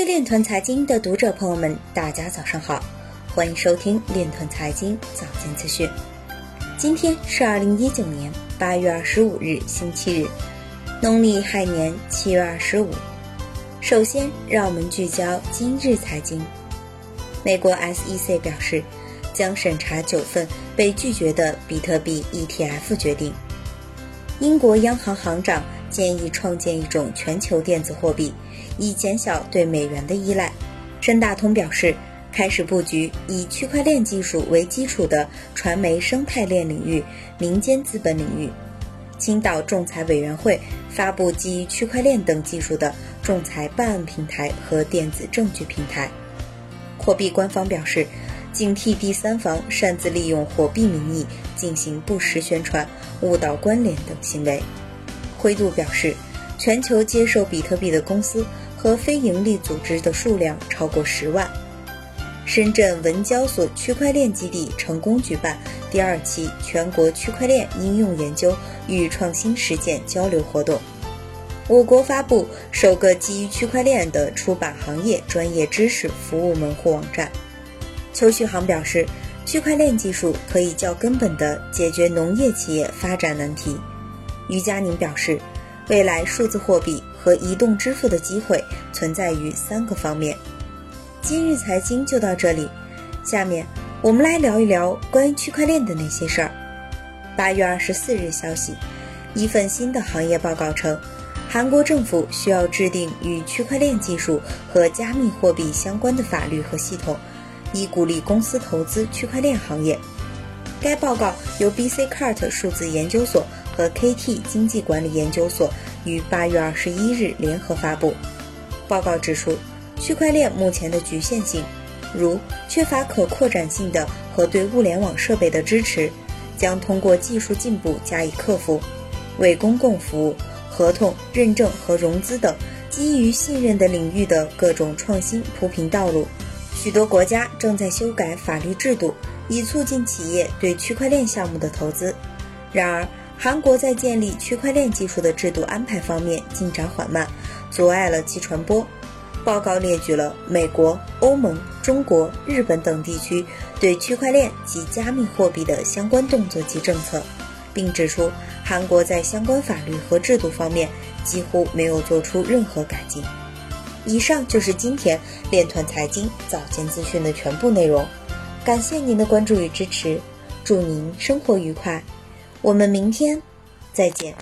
位链团财经的读者朋友们，大家早上好，欢迎收听链团财经早间资讯。今天是二零一九年八月二十五日，星期日，农历亥年七月二十五。首先，让我们聚焦今日财经。美国 SEC 表示，将审查九份被拒绝的比特币 ETF 决定。英国央行行长建议创建一种全球电子货币。以减小对美元的依赖。深大通表示，开始布局以区块链技术为基础的传媒生态链领域、民间资本领域。青岛仲裁委员会发布基于区块链等技术的仲裁办案平台和电子证据平台。货币官方表示，警惕第三方擅自利用货币名义进行不实宣传、误导关联等行为。灰度表示，全球接受比特币的公司。和非营利组织的数量超过十万。深圳文交所区块链基地成功举办第二期全国区块链应用研究与创新实践交流活动。我国发布首个基于区块链的出版行业专业知识服务门户网站。邱旭航表示，区块链技术可以较根本地解决农业企业发展难题。于佳宁表示。未来数字货币和移动支付的机会存在于三个方面。今日财经就到这里，下面我们来聊一聊关于区块链的那些事儿。八月二十四日消息，一份新的行业报告称，韩国政府需要制定与区块链技术和加密货币相关的法律和系统，以鼓励公司投资区块链行业。该报告由 BC Cart 数字研究所。和 KT 经济管理研究所于八月二十一日联合发布报告，指出区块链目前的局限性，如缺乏可扩展性的和对物联网设备的支持，将通过技术进步加以克服，为公共服务、合同认证和融资等基于信任的领域的各种创新铺平道路。许多国家正在修改法律制度，以促进企业对区块链项目的投资。然而，韩国在建立区块链技术的制度安排方面进展缓慢，阻碍了其传播。报告列举了美国、欧盟、中国、日本等地区对区块链及加密货币的相关动作及政策，并指出韩国在相关法律和制度方面几乎没有做出任何改进。以上就是今天链团财经早间资讯的全部内容，感谢您的关注与支持，祝您生活愉快。我们明天再见。